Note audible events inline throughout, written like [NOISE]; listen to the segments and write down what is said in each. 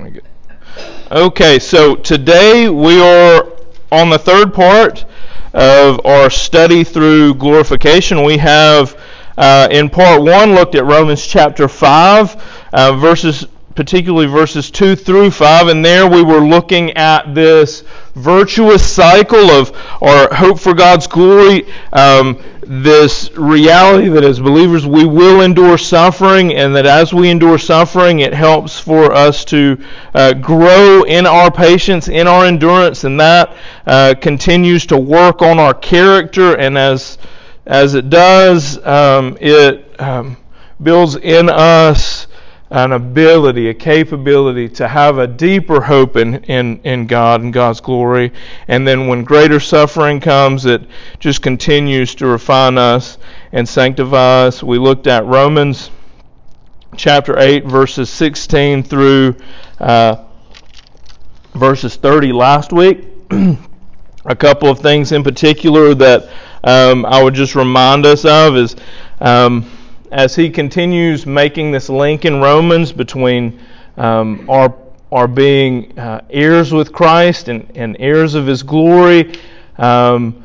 Very good. Okay, so today we are on the third part of our study through glorification. We have uh, in part one looked at Romans chapter 5, uh, verses particularly verses 2 through 5, and there we were looking at this virtuous cycle of our hope for God's glory, um, this reality that as believers we will endure suffering, and that as we endure suffering, it helps for us to uh, grow in our patience, in our endurance, and that uh, continues to work on our character, and as as it does, um, it um, builds in us an ability, a capability to have a deeper hope in, in, in God and God's glory. And then when greater suffering comes, it just continues to refine us and sanctify us. We looked at Romans chapter 8, verses 16 through uh, verses 30 last week. [CLEARS THROAT] a couple of things in particular that um, I would just remind us of is. Um, as he continues making this link in Romans between um, our, our being uh, heirs with Christ and, and heirs of his glory. Um,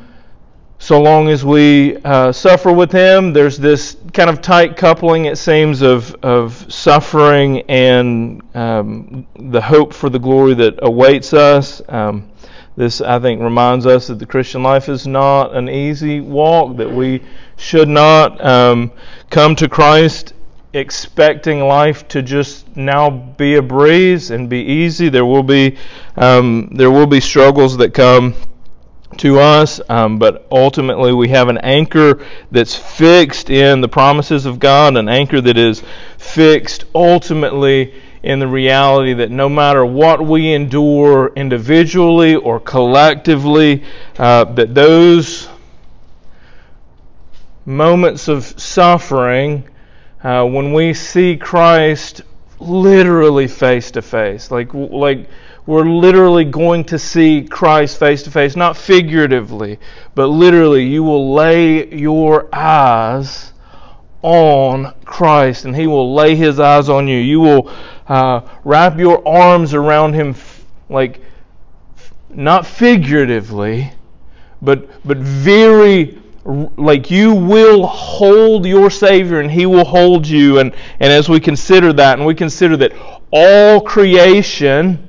so long as we uh, suffer with him, there's this kind of tight coupling, it seems, of, of suffering and um, the hope for the glory that awaits us. Um, this, I think, reminds us that the Christian life is not an easy walk, that we should not um, come to Christ expecting life to just now be a breeze and be easy. There will be um, there will be struggles that come to us, um, but ultimately we have an anchor that's fixed in the promises of God, an anchor that is fixed ultimately in the reality that no matter what we endure individually or collectively, uh, that those moments of suffering, uh, when we see Christ literally face to face, like like we're literally going to see Christ face to face, not figuratively, but literally, you will lay your eyes on Christ, and He will lay His eyes on you. You will uh, wrap your arms around Him, like not figuratively, but but very like you will hold your Savior and He will hold you. And, and as we consider that, and we consider that all creation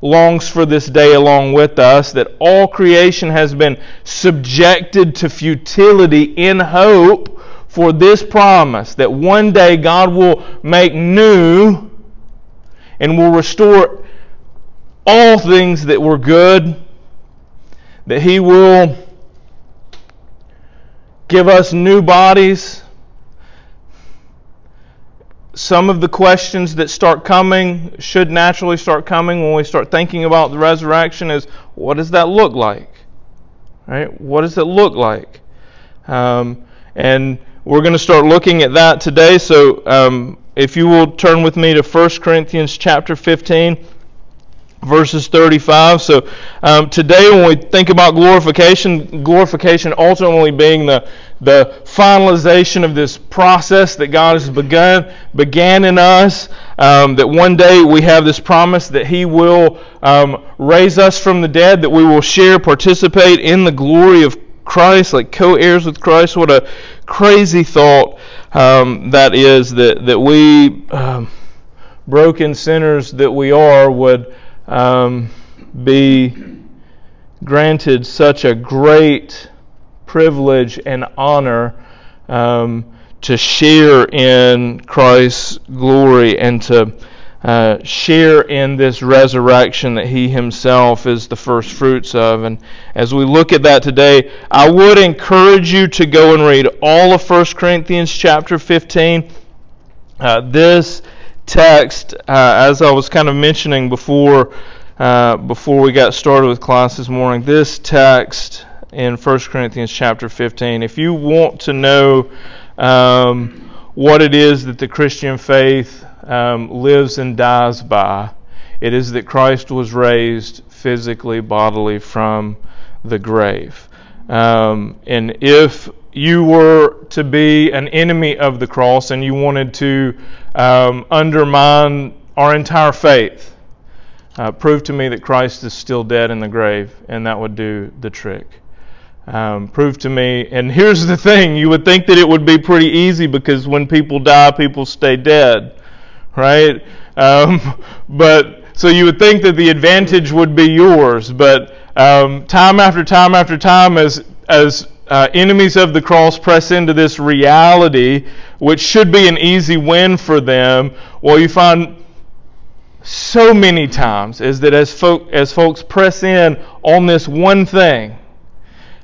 longs for this day along with us, that all creation has been subjected to futility in hope for this promise that one day God will make new and will restore all things that were good, that He will give us new bodies. Some of the questions that start coming should naturally start coming when we start thinking about the resurrection is what does that look like? Right? What does it look like? Um, and we're going to start looking at that today. So um, if you will turn with me to 1 Corinthians chapter 15 verses 35. So um, today, when we think about glorification, glorification ultimately being the the finalization of this process that God has begun began in us. Um, that one day we have this promise that He will um, raise us from the dead, that we will share, participate in the glory of Christ, like co-heirs with Christ. What a crazy thought um, that is! That that we um, broken sinners that we are would um, be granted such a great privilege and honor um, to share in Christ's glory and to uh, share in this resurrection that He Himself is the first fruits of. And as we look at that today, I would encourage you to go and read all of 1 Corinthians chapter 15. Uh, this text, uh, as I was kind of mentioning before, uh, before we got started with class this morning, this text in 1 Corinthians chapter 15. If you want to know um, what it is that the Christian faith um, lives and dies by, it is that Christ was raised physically, bodily from the grave. Um, and if you were to be an enemy of the cross and you wanted to um, undermine our entire faith, Uh, prove to me that Christ is still dead in the grave, and that would do the trick. Um, prove to me, and here's the thing. You would think that it would be pretty easy because when people die, people stay dead, right? Um, [LAUGHS] but so you would think that the advantage would be yours, but um, time after time after time, as as uh, enemies of the cross press into this reality, which should be an easy win for them, well, you find so many times is that as folk as folks press in on this one thing,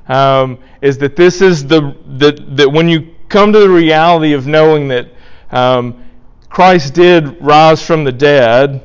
um, is that this is the that that when you come to the reality of knowing that um, Christ did rise from the dead,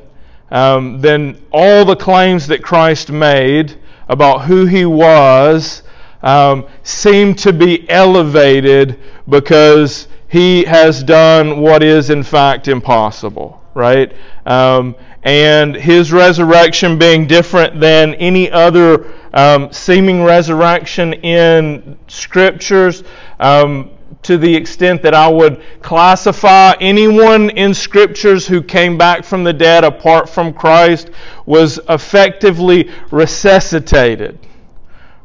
um, then all the claims that Christ made about who He was um, seem to be elevated because He has done what is in fact impossible, right? Um, and his resurrection being different than any other um, seeming resurrection in scriptures. Um, to the extent that I would classify anyone in scriptures who came back from the dead apart from Christ was effectively resuscitated,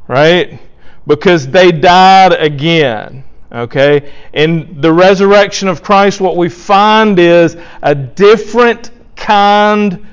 right? Because they died again. Okay? In the resurrection of Christ, what we find is a different kind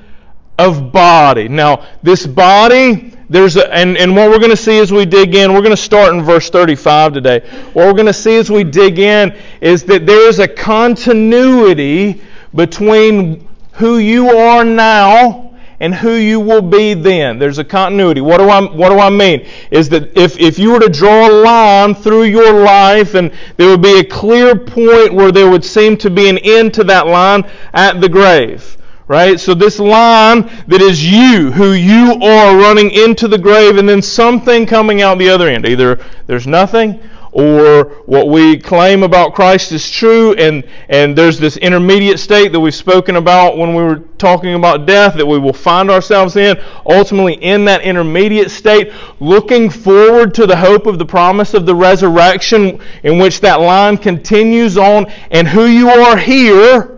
of body. Now, this body, there's a, and, and what we're going to see as we dig in, we're going to start in verse 35 today. What we're going to see as we dig in is that there is a continuity between who you are now and who you will be then. There's a continuity. What do I what do I mean? Is that if, if you were to draw a line through your life and there would be a clear point where there would seem to be an end to that line at the grave. Right? So this line that is you, who you are running into the grave, and then something coming out the other end. Either there's nothing, or what we claim about Christ is true, and, and there's this intermediate state that we've spoken about when we were talking about death that we will find ourselves in, ultimately in that intermediate state, looking forward to the hope of the promise of the resurrection, in which that line continues on, and who you are here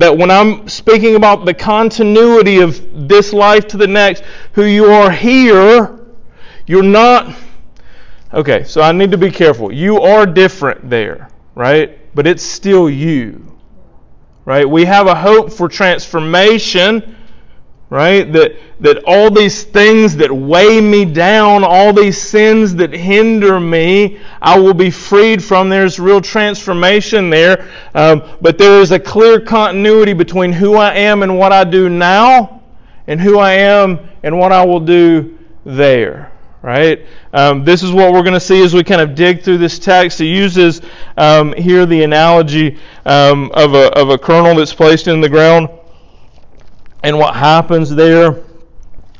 that when I'm speaking about the continuity of this life to the next, who you are here, you're not. Okay, so I need to be careful. You are different there, right? But it's still you, right? We have a hope for transformation right? That, that all these things that weigh me down, all these sins that hinder me, I will be freed from. There's real transformation there. Um, but there is a clear continuity between who I am and what I do now, and who I am and what I will do there. Right? Um, this is what we're going to see as we kind of dig through this text. He uses um, here the analogy um, of, a, of a kernel that's placed in the ground and what happens there.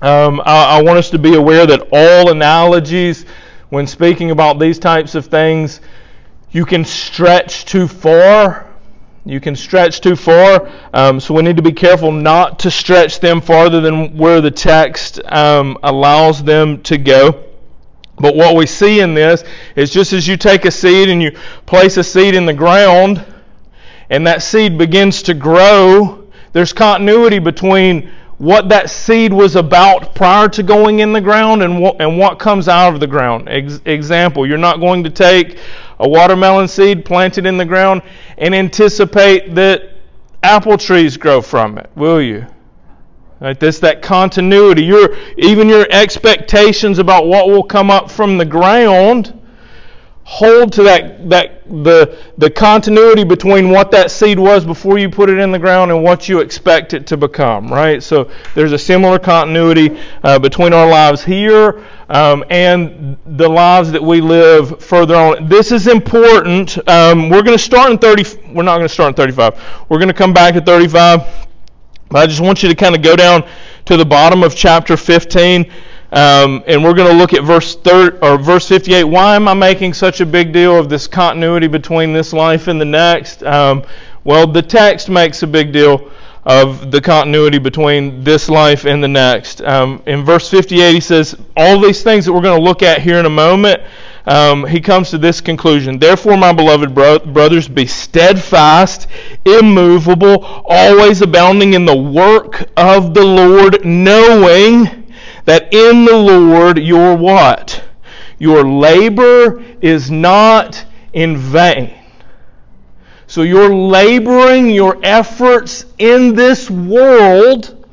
Um, I, I want us to be aware that all analogies, when speaking about these types of things, you can stretch too far. You can stretch too far, um, so we need to be careful not to stretch them farther than where the text um, allows them to go. But what we see in this is just as you take a seed and you place a seed in the ground, and that seed begins to grow, there's continuity between what that seed was about prior to going in the ground and what, and what comes out of the ground. Ex- example, you're not going to take a watermelon seed planted in the ground and anticipate that apple trees grow from it, will you? Right, this that continuity. Your even your expectations about what will come up from the ground hold to that, that the, the continuity between what that seed was before you put it in the ground and what you expect it to become, right? So there's a similar continuity uh, between our lives here um, and the lives that we live further on. This is important. Um, we're going to start in 30. We're not going to start in 35. We're going to come back to 35. But I just want you to kind of go down to the bottom of chapter 15. Um, and we're going to look at verse thir- or verse 58. Why am I making such a big deal of this continuity between this life and the next? Um, well, the text makes a big deal of the continuity between this life and the next. Um, in verse 58, he says, All these things that we're going to look at here in a moment, um, he comes to this conclusion. Therefore, my beloved bro- brothers, be steadfast, immovable, always abounding in the work of the Lord, knowing that in the Lord your what? Your labor is not in vain. So your laboring, your efforts in this world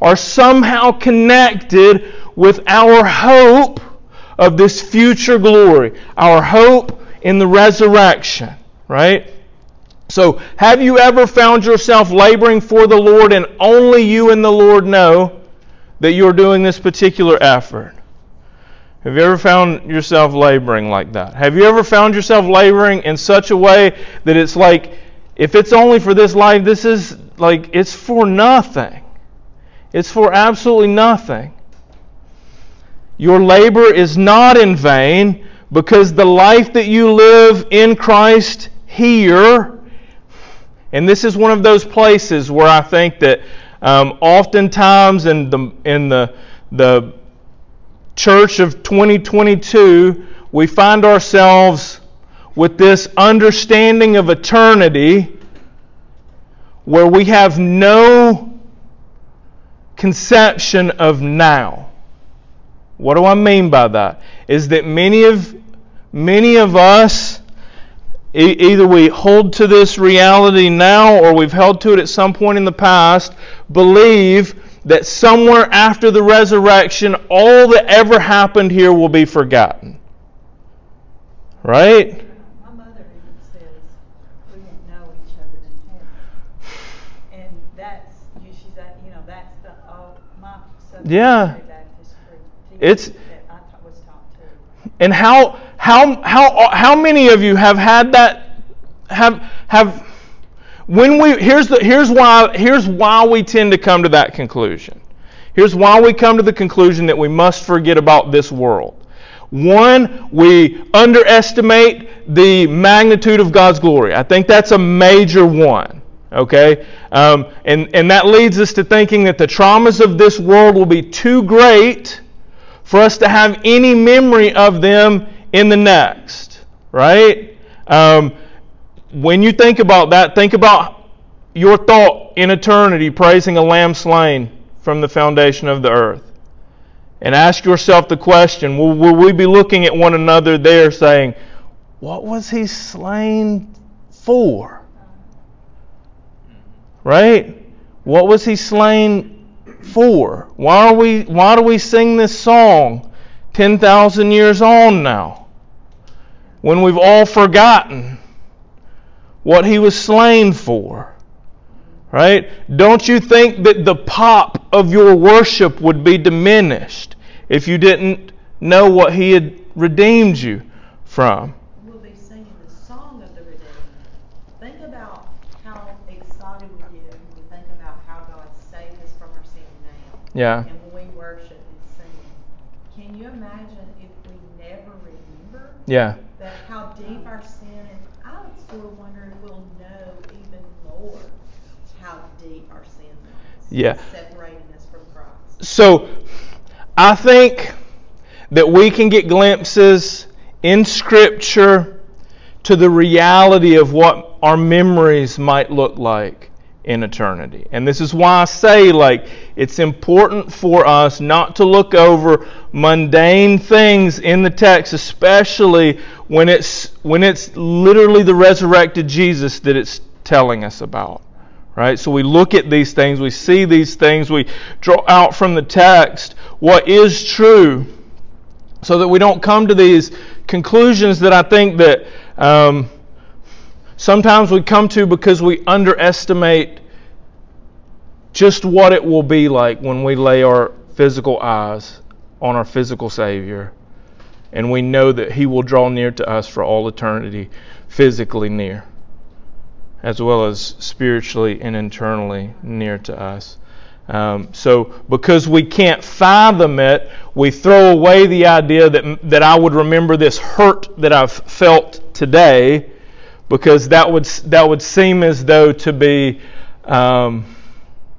are somehow connected with our hope of this future glory, our hope in the resurrection, right? So, have you ever found yourself laboring for the Lord and only you and the Lord know that you're doing this particular effort? Have you ever found yourself laboring like that? Have you ever found yourself laboring in such a way that it's like, if it's only for this life, this is like, it's for nothing. It's for absolutely nothing. Your labor is not in vain because the life that you live in Christ here, and this is one of those places where I think that um, oftentimes in the in the the church of 2022, we find ourselves with this understanding of eternity where we have no conception of now. What do I mean by that? Is that many of many of us either we hold to this reality now or we've held to it at some point in the past, believe that somewhere after the resurrection, all that ever happened here will be forgotten. Right? My mother even says we won't know each other in heaven. And that's, you, she's, that, you know, that's the, uh, my Southern Yeah. Baptist. It's- That I ta- was taught too. And how how how how many of you have had that have have when we here's the here's why here's why we tend to come to that conclusion. Here's why we come to the conclusion that we must forget about this world. One, we underestimate the magnitude of God's glory. I think that's a major one. Okay? Um, and, and that leads us to thinking that the traumas of this world will be too great for us to have any memory of them in the next. Right? Um, when you think about that, think about your thought in eternity praising a lamb slain from the foundation of the earth. And ask yourself the question will, will we be looking at one another there saying, What was he slain for? Right? What was he slain for? Why, are we, why do we sing this song 10,000 years on now? When we've all forgotten what he was slain for. Right? Don't you think that the pop of your worship would be diminished if you didn't know what he had redeemed you from? We'll be singing the song of the redeemed. Think about how excited we get when we think about how God saved us from our sin now. Yeah. And when we worship and sing. Can you imagine if we never remember Yeah. that how deep our sin is? I would of wonder if we'll know even more how deep our sin is. Yeah. Separating us from Christ. So, I think that we can get glimpses in Scripture to the reality of what our memories might look like in eternity. And this is why I say, like, it's important for us not to look over mundane things in the text, especially when it's when it's literally the resurrected Jesus that it's telling us about. Right? So we look at these things, we see these things, we draw out from the text what is true so that we don't come to these conclusions that I think that um, sometimes we come to because we underestimate just what it will be like when we lay our physical eyes on our physical Savior and we know that He will draw near to us for all eternity, physically near, as well as spiritually and internally near to us. Um, so, because we can't fathom it, we throw away the idea that, that I would remember this hurt that I've felt today, because that would, that would seem as though to be um,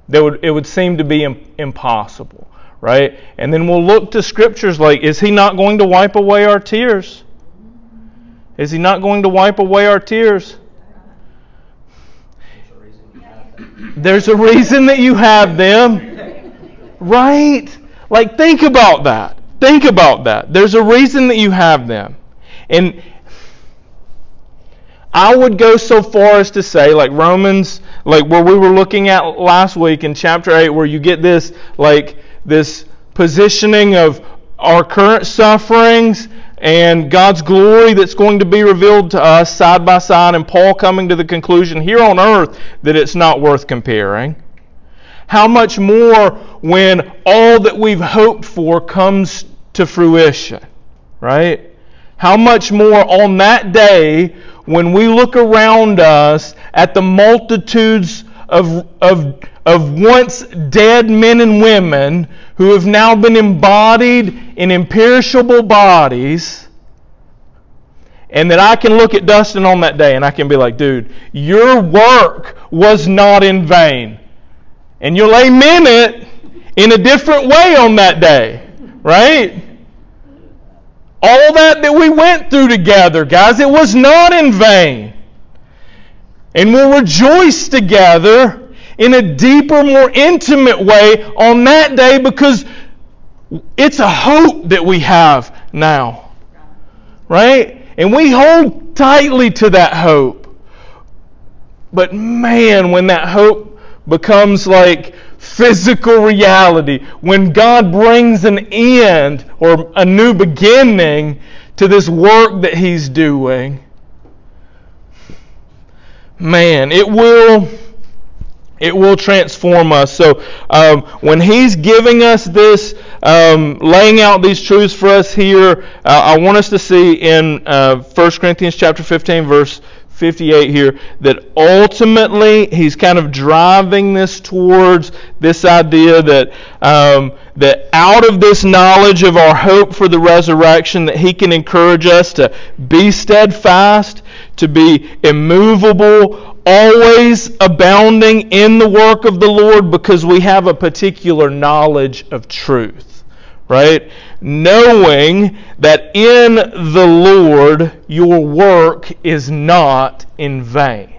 that would it would seem to be impossible, right? And then we'll look to scriptures like, is he not going to wipe away our tears? Is he not going to wipe away our tears? There's a reason that you have them. Right? Like, think about that. Think about that. There's a reason that you have them. And I would go so far as to say, like Romans, like where we were looking at last week in chapter 8, where you get this, like, this positioning of our current sufferings and God's glory that's going to be revealed to us side by side, and Paul coming to the conclusion here on earth that it's not worth comparing. How much more when all that we've hoped for comes to fruition, right? How much more on that day when we look around us at the multitudes of, of, of once dead men and women who have now been embodied in imperishable bodies, and that I can look at Dustin on that day and I can be like, dude, your work was not in vain. And you'll amen it in a different way on that day, right? All that that we went through together, guys, it was not in vain. And we'll rejoice together in a deeper, more intimate way on that day because it's a hope that we have now. Right? And we hold tightly to that hope. But man, when that hope becomes like physical reality, when God brings an end or a new beginning to this work that He's doing, man, it will it will transform us. So um, when He's giving us this, um, laying out these truths for us here, uh, I want us to see in uh, 1 Corinthians chapter 15, verse 58 here, that ultimately He's kind of driving this towards this idea that um, that out of this knowledge of our hope for the resurrection, that He can encourage us to be steadfast, to be immovable, always abounding in the work of the Lord because we have a particular knowledge of truth, right? Knowing that in the Lord your work is not in vain.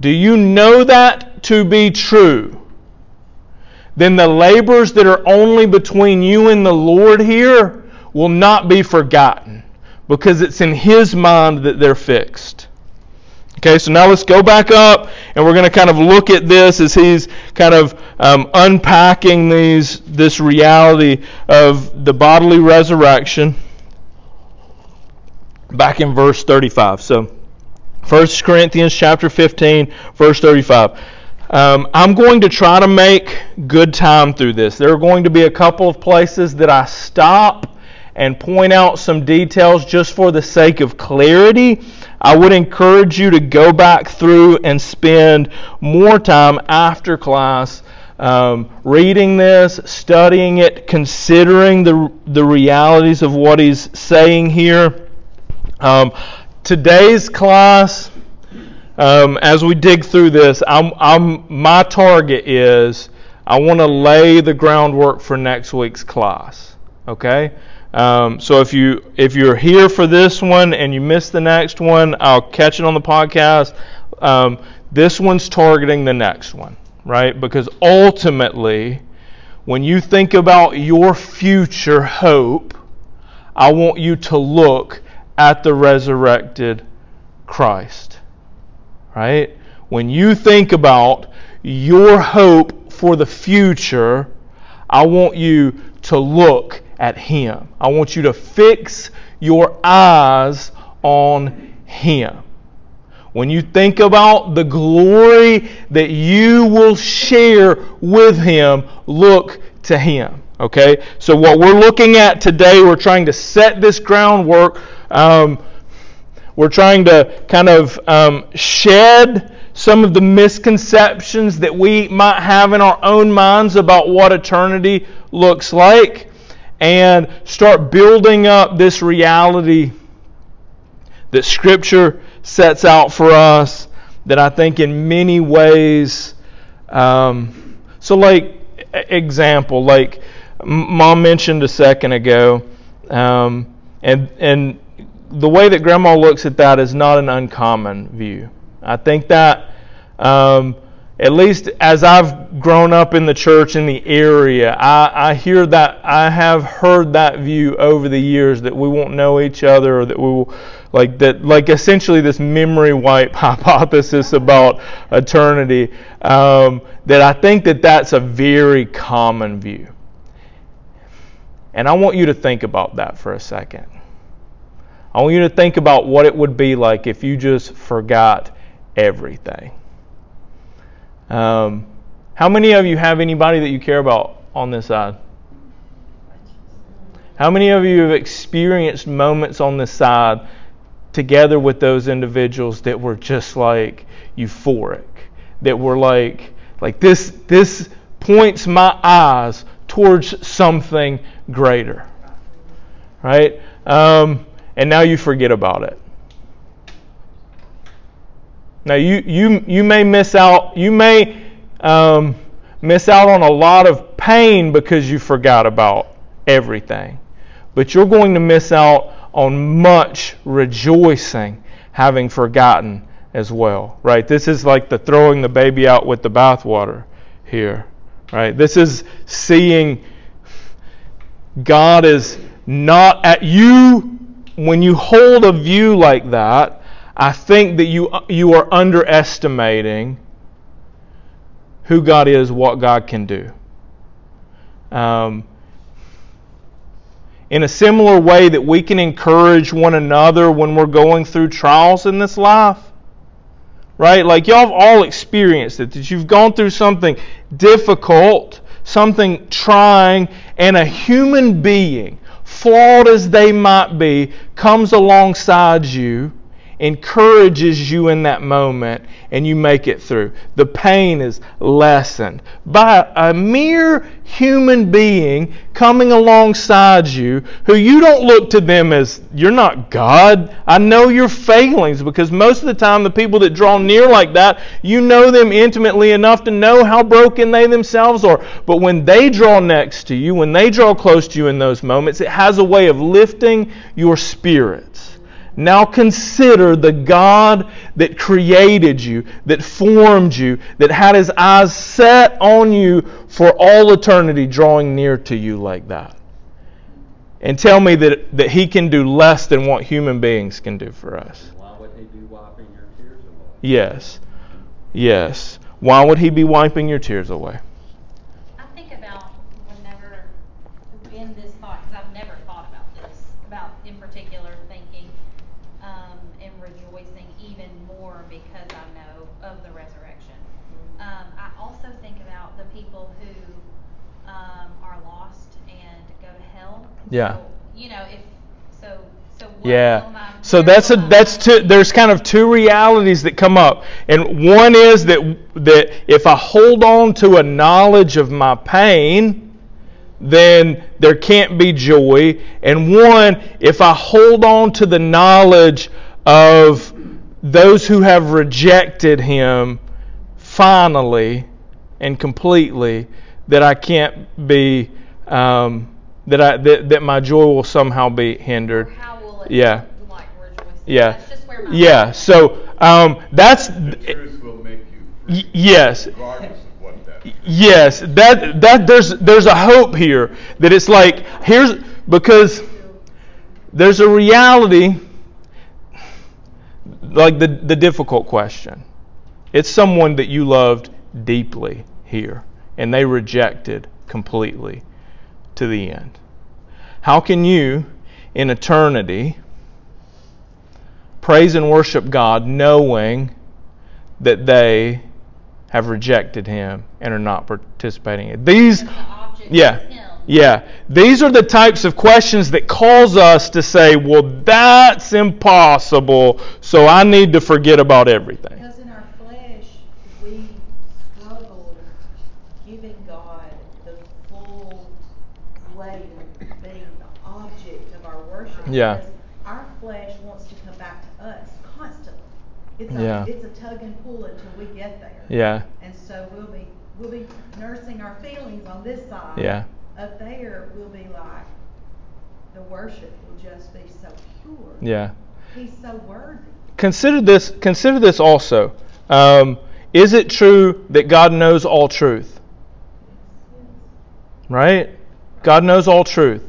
Do you know that to be true? Then the labors that are only between you and the Lord here will not be forgotten because it's in His mind that they're fixed. Okay, so now let's go back up and we're going to kind of look at this as he's kind of um, unpacking these this reality of the bodily resurrection. Back in verse 35. So, 1 Corinthians chapter 15, verse 35. Um, I'm going to try to make good time through this. There are going to be a couple of places that I stop and point out some details just for the sake of clarity. I would encourage you to go back through and spend more time after class um, reading this, studying it, considering the, the realities of what he's saying here. Um, today's class, um, as we dig through this, I'm, I'm, my target is I want to lay the groundwork for next week's class. Okay? Um, so if you if you're here for this one and you miss the next one, I'll catch it on the podcast. Um, this one's targeting the next one, right? Because ultimately, when you think about your future hope, I want you to look at the resurrected Christ, right? When you think about your hope for the future, I want you to look at Him. I want you to fix your eyes on Him. When you think about the glory that you will share with Him, look to Him. Okay? So, what we're looking at today, we're trying to set this groundwork. Um, we're trying to kind of um, shed some of the misconceptions that we might have in our own minds about what eternity looks like and start building up this reality that Scripture sets out for us that I think in many ways Um, so, like, example, like mom mentioned a second ago, um, and and the way that grandma looks at that is not an uncommon view. I think that, um, at least as I've grown up in the church in the area, I, I hear that I have heard that view over the years that we won't know each other or that we will like that like essentially this memory wipe [LAUGHS] hypothesis about eternity um, that i think that that's a very common view. And i want you to think about that for a second. I want you to think about what it would be like if you just forgot everything um, how many of you have anybody that you care about on this side how many of you have experienced moments on this side together with those individuals that were just like euphoric, that were like, like this, this points my eyes towards something greater. Right? Um, and now you forget about it. Now you you you may miss out. You may um, miss out on a lot of pain because you forgot about everything, but you're going to miss out on much rejoicing, having forgotten as well. Right? This is like the throwing the baby out with the bathwater here. Right? This is seeing God is not at you when you hold a view like that. I think that you you are underestimating who God is, what God can do. Um, in a similar way that we can encourage one another when we're going through trials in this life. Right? Like y'all have all experienced it, that you've gone through something difficult, something trying, and a human being, flawed as they might be, comes alongside you encourages you in that moment and you make it through. The pain is lessened by a mere human being coming alongside you who you don't look to them as you're not God. I know your failings because most of the time the people that draw near like that, you know them intimately enough to know how broken they themselves are. But when they draw next to you, when they draw close to you in those moments, it has a way of lifting your spirits. Now consider the God that created you, that formed you, that had his eyes set on you for all eternity, drawing near to you like that. And tell me that, that he can do less than what human beings can do for us. Why would he be wiping your tears away? Yes. Yes. Why would he be wiping your tears away? Yeah. So, you know, if so, so yeah. So that's a that's two. There's kind of two realities that come up, and one is that that if I hold on to a knowledge of my pain, then there can't be joy. And one, if I hold on to the knowledge of those who have rejected Him, finally and completely, that I can't be. Um, that I that, that my joy will somehow be hindered. yeah. Like yeah. yeah. So um, that's. The truth will make you free, yes. Regardless of what that. Yes. That that there's there's a hope here that it's like here's because there's a reality like the the difficult question. It's someone that you loved deeply here and they rejected completely to the end. How can you, in eternity, praise and worship God knowing that they have rejected Him and are not participating in it? These, yeah. Yeah, these are the types of questions that cause us to say, well, that's impossible, so I need to forget about everything. Because in our flesh, we struggle giving God the full weight of being the object of our worship. Yeah. Our flesh wants to come back to us constantly. It's a, yeah. it's a tug and pull until we get there. Yeah. And so we'll be we'll be nursing our feelings on this side. Yeah. Up there, we'll be like, the worship will just be so pure. Yeah. He's so worthy. Consider this. Consider this also. Um, is it true that God knows all truth? Right? God knows all truth.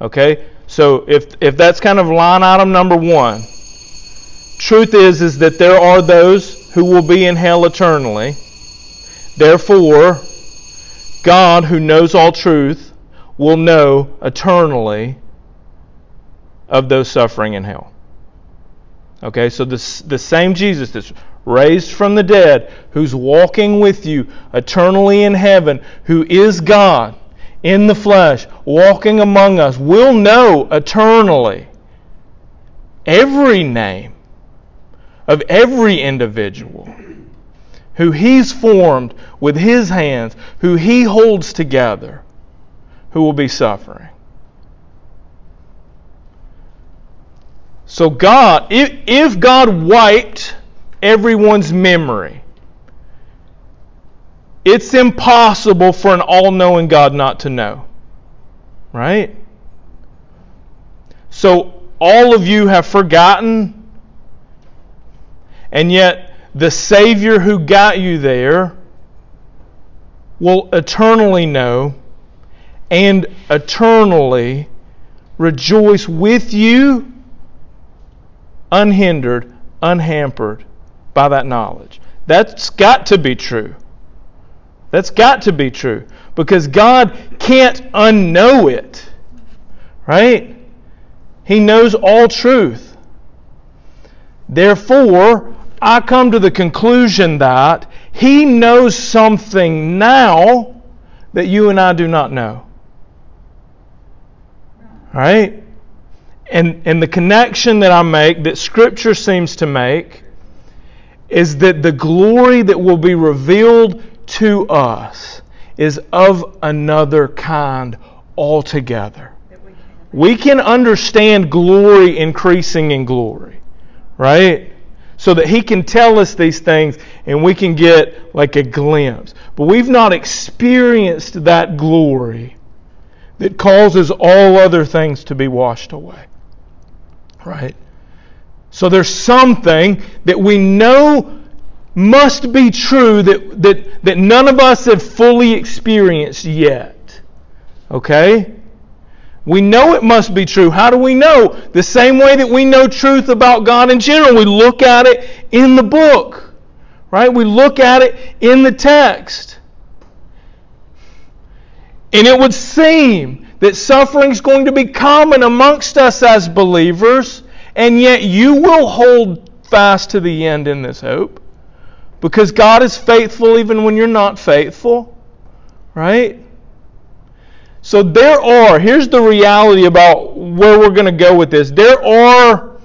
Okay? So if if that's kind of line item number one, truth is is that there are those who will be in hell eternally. Therefore, God who knows all truth will know eternally of those suffering in hell. Okay, so this, the same Jesus that's raised from the dead, who's walking with you eternally in heaven, who is God in the flesh, walking among us, will know eternally every name of every individual who He's formed with His hands, who He holds together, who will be suffering. So, God, if, if God wiped everyone's memory, it's impossible for an all knowing God not to know. Right? So, all of you have forgotten, and yet the Savior who got you there will eternally know and eternally rejoice with you unhindered, unhampered by that knowledge. That's got to be true. That's got to be true because God can't unknow it. Right? He knows all truth. Therefore, I come to the conclusion that He knows something now that you and I do not know. Right? And, and the connection that I make, that Scripture seems to make, is that the glory that will be revealed to us is of another kind altogether. We can understand glory increasing in glory, right? So that He can tell us these things and we can get like a glimpse. But we've not experienced that glory that causes all other things to be washed away. Right? So there's something that we know must be true that, that, that none of us have fully experienced yet. Okay? We know it must be true. How do we know? The same way that we know truth about God in general. We look at it in the book. Right? We look at it in the text. And it would seem that suffering is going to be common amongst us as believers, and yet you will hold fast to the end in this hope. Because God is faithful even when you're not faithful. Right? So there are, here's the reality about where we're going to go with this. There are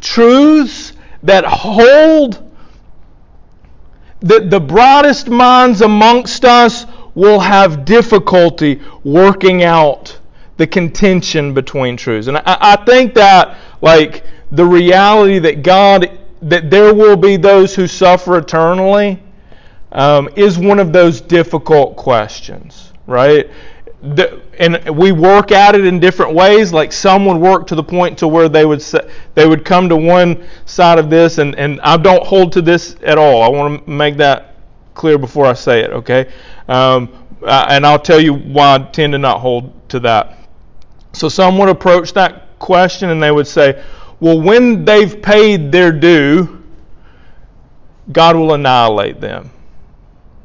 truths that hold that the broadest minds amongst us will have difficulty working out the contention between truths. And I, I think that, like, the reality that God, that there will be those who suffer eternally, um, is one of those difficult questions, right? The, and we work at it in different ways. Like some would work to the point to where they would say, they would come to one side of this, and, and I don't hold to this at all. I want to make that clear before I say it, okay? Um, and I'll tell you why I tend to not hold to that. So some would approach that question and they would say, well, when they've paid their due, God will annihilate them.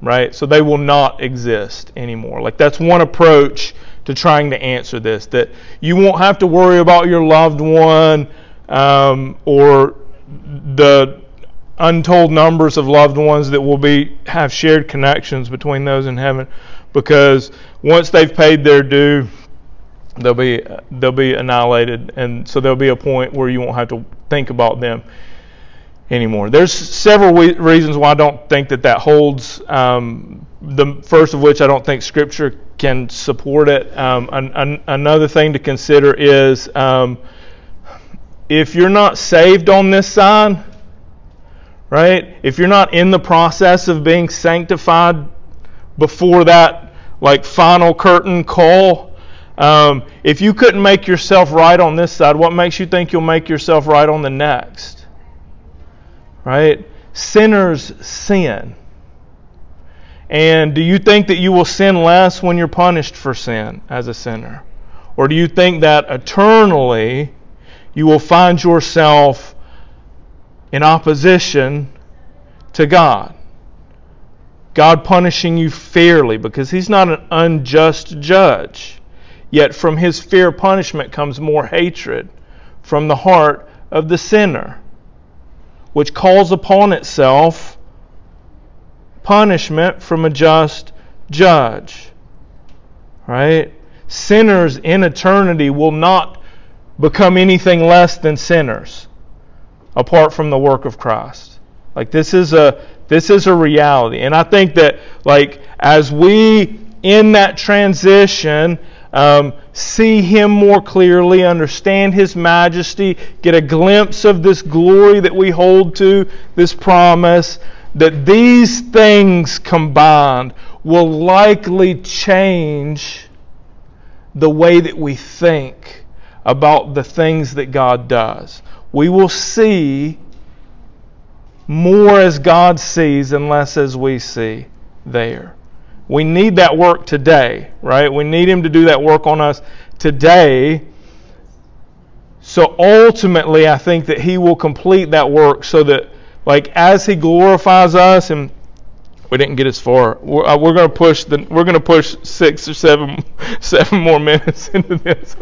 Right? So they will not exist anymore. Like that's one approach to trying to answer this that you won't have to worry about your loved one um, or the untold numbers of loved ones that will be have shared connections between those in heaven because once they've paid their due they'll be they'll be annihilated and so there'll be a point where you won't have to think about them anymore there's several we- reasons why I don't think that that holds um, the first of which I don't think scripture can support it um, an, an, another thing to consider is um, if you're not saved on this side right? If you're not in the process of being sanctified before that like final curtain call, um, if you couldn't make yourself right on this side, what makes you think you'll make yourself right on the next? Right? Sinners sin. And do you think that you will sin less when you're punished for sin as a sinner? Or do you think that eternally you will find yourself in opposition to God? God punishing you fairly because He's not an unjust judge. Yet from His fair punishment comes more hatred from the heart of the sinner, which calls upon itself punishment from a just judge. Right? Sinners in eternity will not become anything less than sinners apart from the work of Christ. Like this is a this is a reality. And I think that like as we in that transition um, see him more clearly, understand his majesty, get a glimpse of this glory that we hold to, this promise, that these things combined will likely change the way that we think about the things that God does. We will see more as God sees and less as we see there. We need that work today, right? We need Him to do that work on us today. So ultimately, I think that He will complete that work so that, like, as He glorifies us, and we didn't get as far. We're, uh, we're going to push the. We're going to push six or seven, [LAUGHS] seven more minutes into this.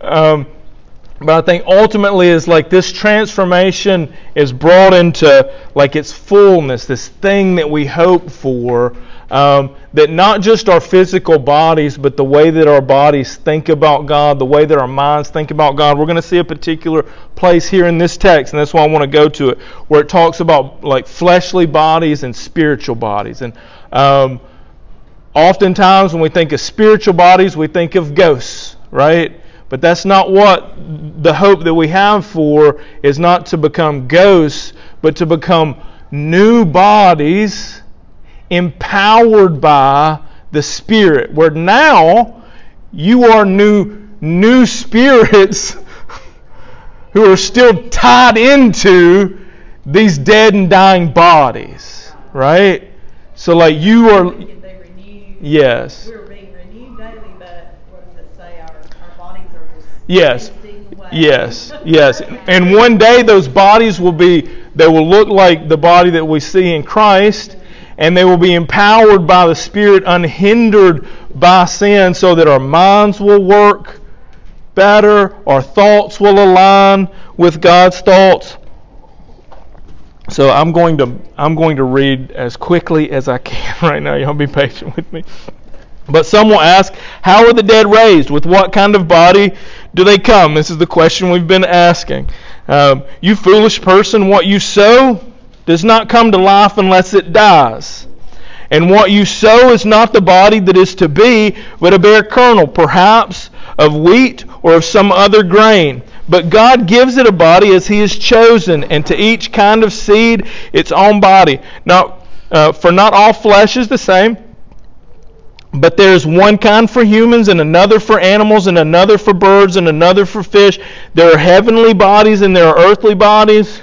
Um, but I think ultimately is like this transformation is brought into like its fullness, this thing that we hope for. Um, that not just our physical bodies, but the way that our bodies think about God, the way that our minds think about God. We're going to see a particular place here in this text, and that's why I want to go to it, where it talks about like fleshly bodies and spiritual bodies. And um, oftentimes, when we think of spiritual bodies, we think of ghosts, right? But that's not what the hope that we have for is not to become ghosts, but to become new bodies empowered by the Spirit. Where now you are new new spirits [LAUGHS] who are still tied into these dead and dying bodies, right? So like you are renewed? yes. We're being renewed daily, but what does it say? Our, our bodies are just Yes. Yes, yes. And one day those bodies will be, they will look like the body that we see in Christ, and they will be empowered by the Spirit, unhindered by sin, so that our minds will work better, our thoughts will align with God's thoughts. So I'm going to I'm going to read as quickly as I can [LAUGHS] right now. Y'all be patient with me. But some will ask, How are the dead raised? With what kind of body do they come? This is the question we've been asking. Um, you foolish person, what you sow does not come to life unless it dies. And what you sow is not the body that is to be, but a bare kernel, perhaps of wheat or of some other grain. But God gives it a body as He has chosen, and to each kind of seed its own body. Now, uh, for not all flesh is the same. But there's one kind for humans, and another for animals, and another for birds, and another for fish. There are heavenly bodies, and there are earthly bodies.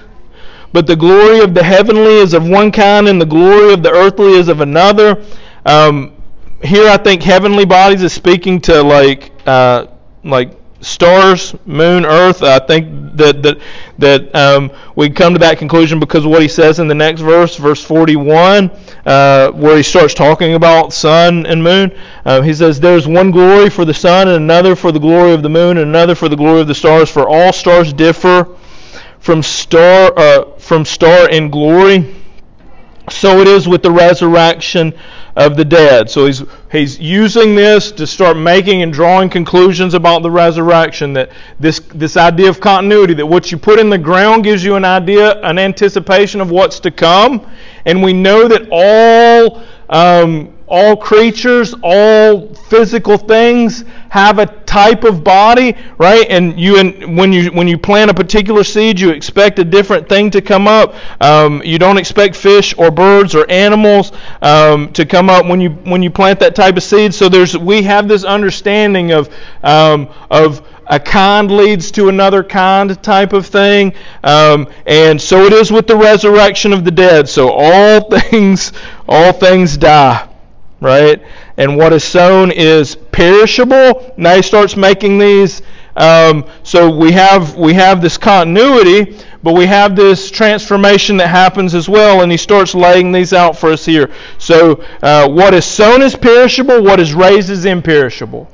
But the glory of the heavenly is of one kind, and the glory of the earthly is of another. Um, here, I think heavenly bodies is speaking to like uh, like stars, moon, earth. I think that that that um, we come to that conclusion because of what he says in the next verse, verse 41, uh, where he starts talking about sun and moon. Uh, he says, "There's one glory for the sun, and another for the glory of the moon, and another for the glory of the stars. For all stars differ from star uh, from star in glory." So it is with the resurrection of the dead. So he's he's using this to start making and drawing conclusions about the resurrection. That this this idea of continuity, that what you put in the ground gives you an idea, an anticipation of what's to come, and we know that all um, all creatures, all physical things have a type of body, right? And you, when you when you plant a particular seed, you expect a different thing to come up. Um, you don't expect fish or birds or animals um, to come up when you when you plant that type of seed. So there's we have this understanding of um, of a kind leads to another kind type of thing. Um, and so it is with the resurrection of the dead. So all [LAUGHS] things, all things die, right? And what is sown is perishable. Now he starts making these. Um, so we have we have this continuity, but we have this transformation that happens as well, and he starts laying these out for us here. So uh, what is sown is perishable. What is raised is imperishable.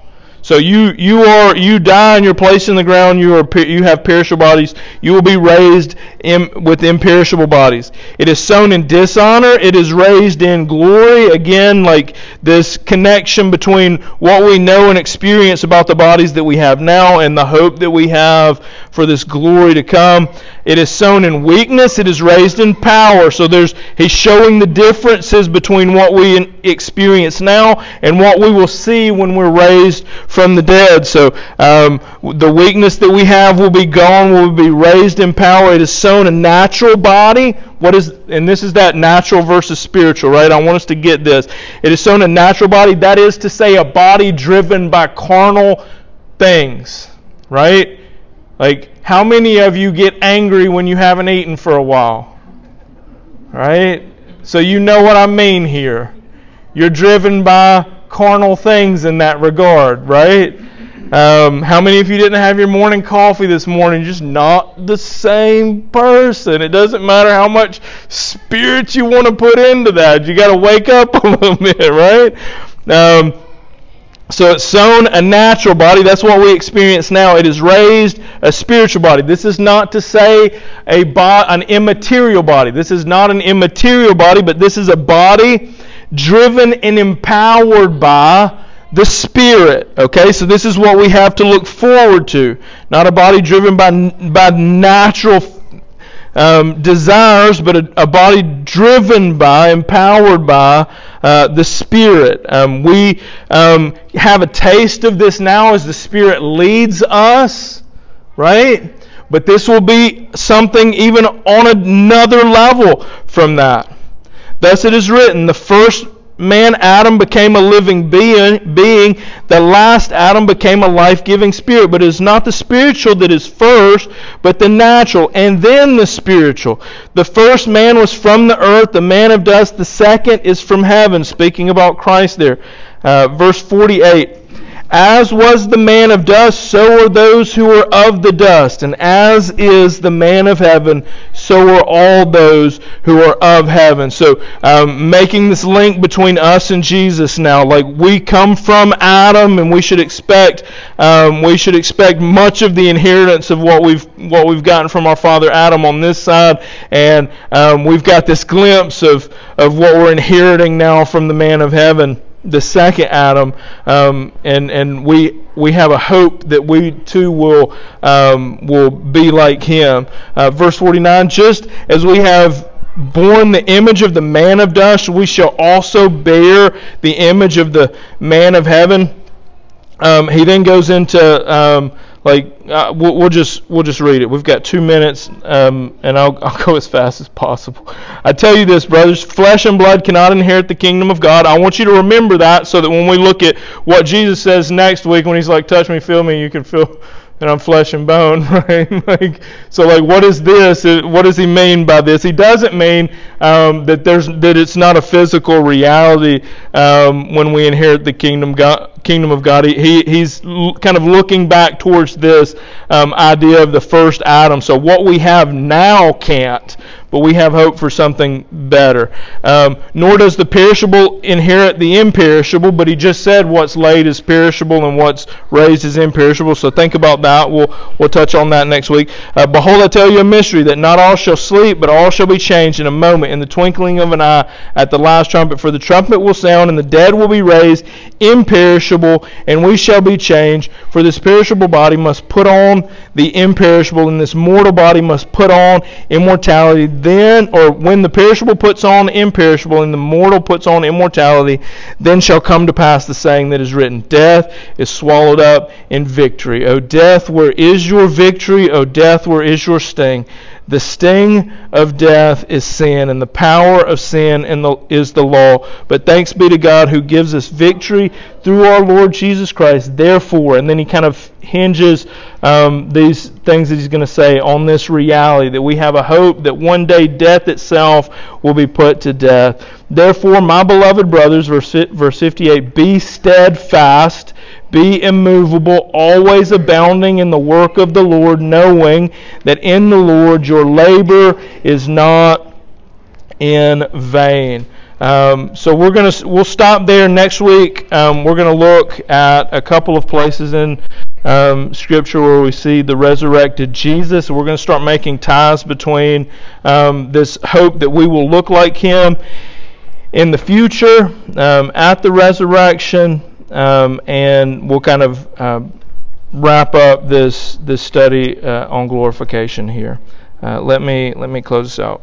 So you you are you die in your place in the ground. You are you have perishable bodies. You will be raised in, with imperishable bodies. It is sown in dishonor. It is raised in glory. Again, like this connection between what we know and experience about the bodies that we have now and the hope that we have for this glory to come. It is sown in weakness. It is raised in power. So there's he's showing the differences between what we experience now and what we will see when we're raised from the dead. So um, the weakness that we have will be gone. Will be raised in power. It is sown a natural body. What is and this is that natural versus spiritual, right? I want us to get this. It is sown a natural body. That is to say, a body driven by carnal things, right? Like, how many of you get angry when you haven't eaten for a while? Right? So you know what I mean here. You're driven by carnal things in that regard, right? Um, how many of you didn't have your morning coffee this morning? Just not the same person. It doesn't matter how much spirit you want to put into that. You got to wake up [LAUGHS] a little bit, right? Um, so it's sown a natural body. That's what we experience now. It is raised a spiritual body. This is not to say a bo- an immaterial body. This is not an immaterial body, but this is a body driven and empowered by the Spirit. Okay, so this is what we have to look forward to. Not a body driven by, by natural um, desires, but a, a, body driven by, empowered by uh, the Spirit. Um, we um, have a taste of this now as the Spirit leads us, right? But this will be something even on another level from that. Thus it is written, the first man Adam became a living being, being, the last Adam became a life-giving spirit. But it is not the spiritual that is first, but the natural, and then the spiritual. The first man was from the earth, the man of dust. The second is from heaven. Speaking about Christ there. Uh, verse 48. As was the man of dust, so are those who are of the dust. And as is the man of heaven, so are all those who are of heaven. So, um, making this link between us and Jesus now, like we come from Adam, and we should expect um, we should expect much of the inheritance of what we've what we've gotten from our father Adam on this side, and um, we've got this glimpse of of what we're inheriting now from the man of heaven the second Adam, um, and and we we have a hope that we too will um, will be like him. Uh, verse 49: Just as we have borne the image of the man of dust, we shall also bear the image of the man of heaven. Um, he then goes into um, like uh, we'll, we'll, just we'll just read it. We've got two minutes, um, and I'll [LAUGHS] I'll go as fast as possible. I tell you this, brothers: flesh and blood cannot inherit the kingdom of God. I want you to remember that, so that when we look at what Jesus says next week, when He's like, "Touch me, feel me," you can feel and I'm flesh and bone, [LAUGHS] right? like, so, like, what is this? What does he mean by this? He doesn't mean um, that there's that it's not a physical reality um, when we inherit the kingdom God, kingdom of God. He, he's kind of looking back towards this um, idea of the first Adam. So, what we have now can't but we have hope for something better. Um, nor does the perishable inherit the imperishable, but he just said what's laid is perishable and what's raised is imperishable. So think about that. We'll we'll touch on that next week. Uh, Behold, I tell you a mystery that not all shall sleep, but all shall be changed in a moment, in the twinkling of an eye, at the last trumpet. For the trumpet will sound, and the dead will be raised imperishable, and we shall be changed. For this perishable body must put on the imperishable, and this mortal body must put on immortality then, or when the perishable puts on imperishable and the mortal puts on immortality, then shall come to pass the saying that is written Death is swallowed up in victory. O death, where is your victory? O death, where is your sting? The sting of death is sin, and the power of sin is the law. But thanks be to God who gives us victory through our Lord Jesus Christ. Therefore, and then he kind of hinges um, these things that he's going to say on this reality that we have a hope that one day death itself will be put to death. Therefore, my beloved brothers, verse, verse 58, be steadfast be immovable, always abounding in the work of the Lord, knowing that in the Lord your labor is not in vain. Um, so we're gonna we'll stop there next week. Um, we're gonna look at a couple of places in um, Scripture where we see the resurrected Jesus. We're gonna start making ties between um, this hope that we will look like Him in the future um, at the resurrection um, and we'll kind of uh, wrap up this this study uh, on glorification here. Uh, let me let me close this out.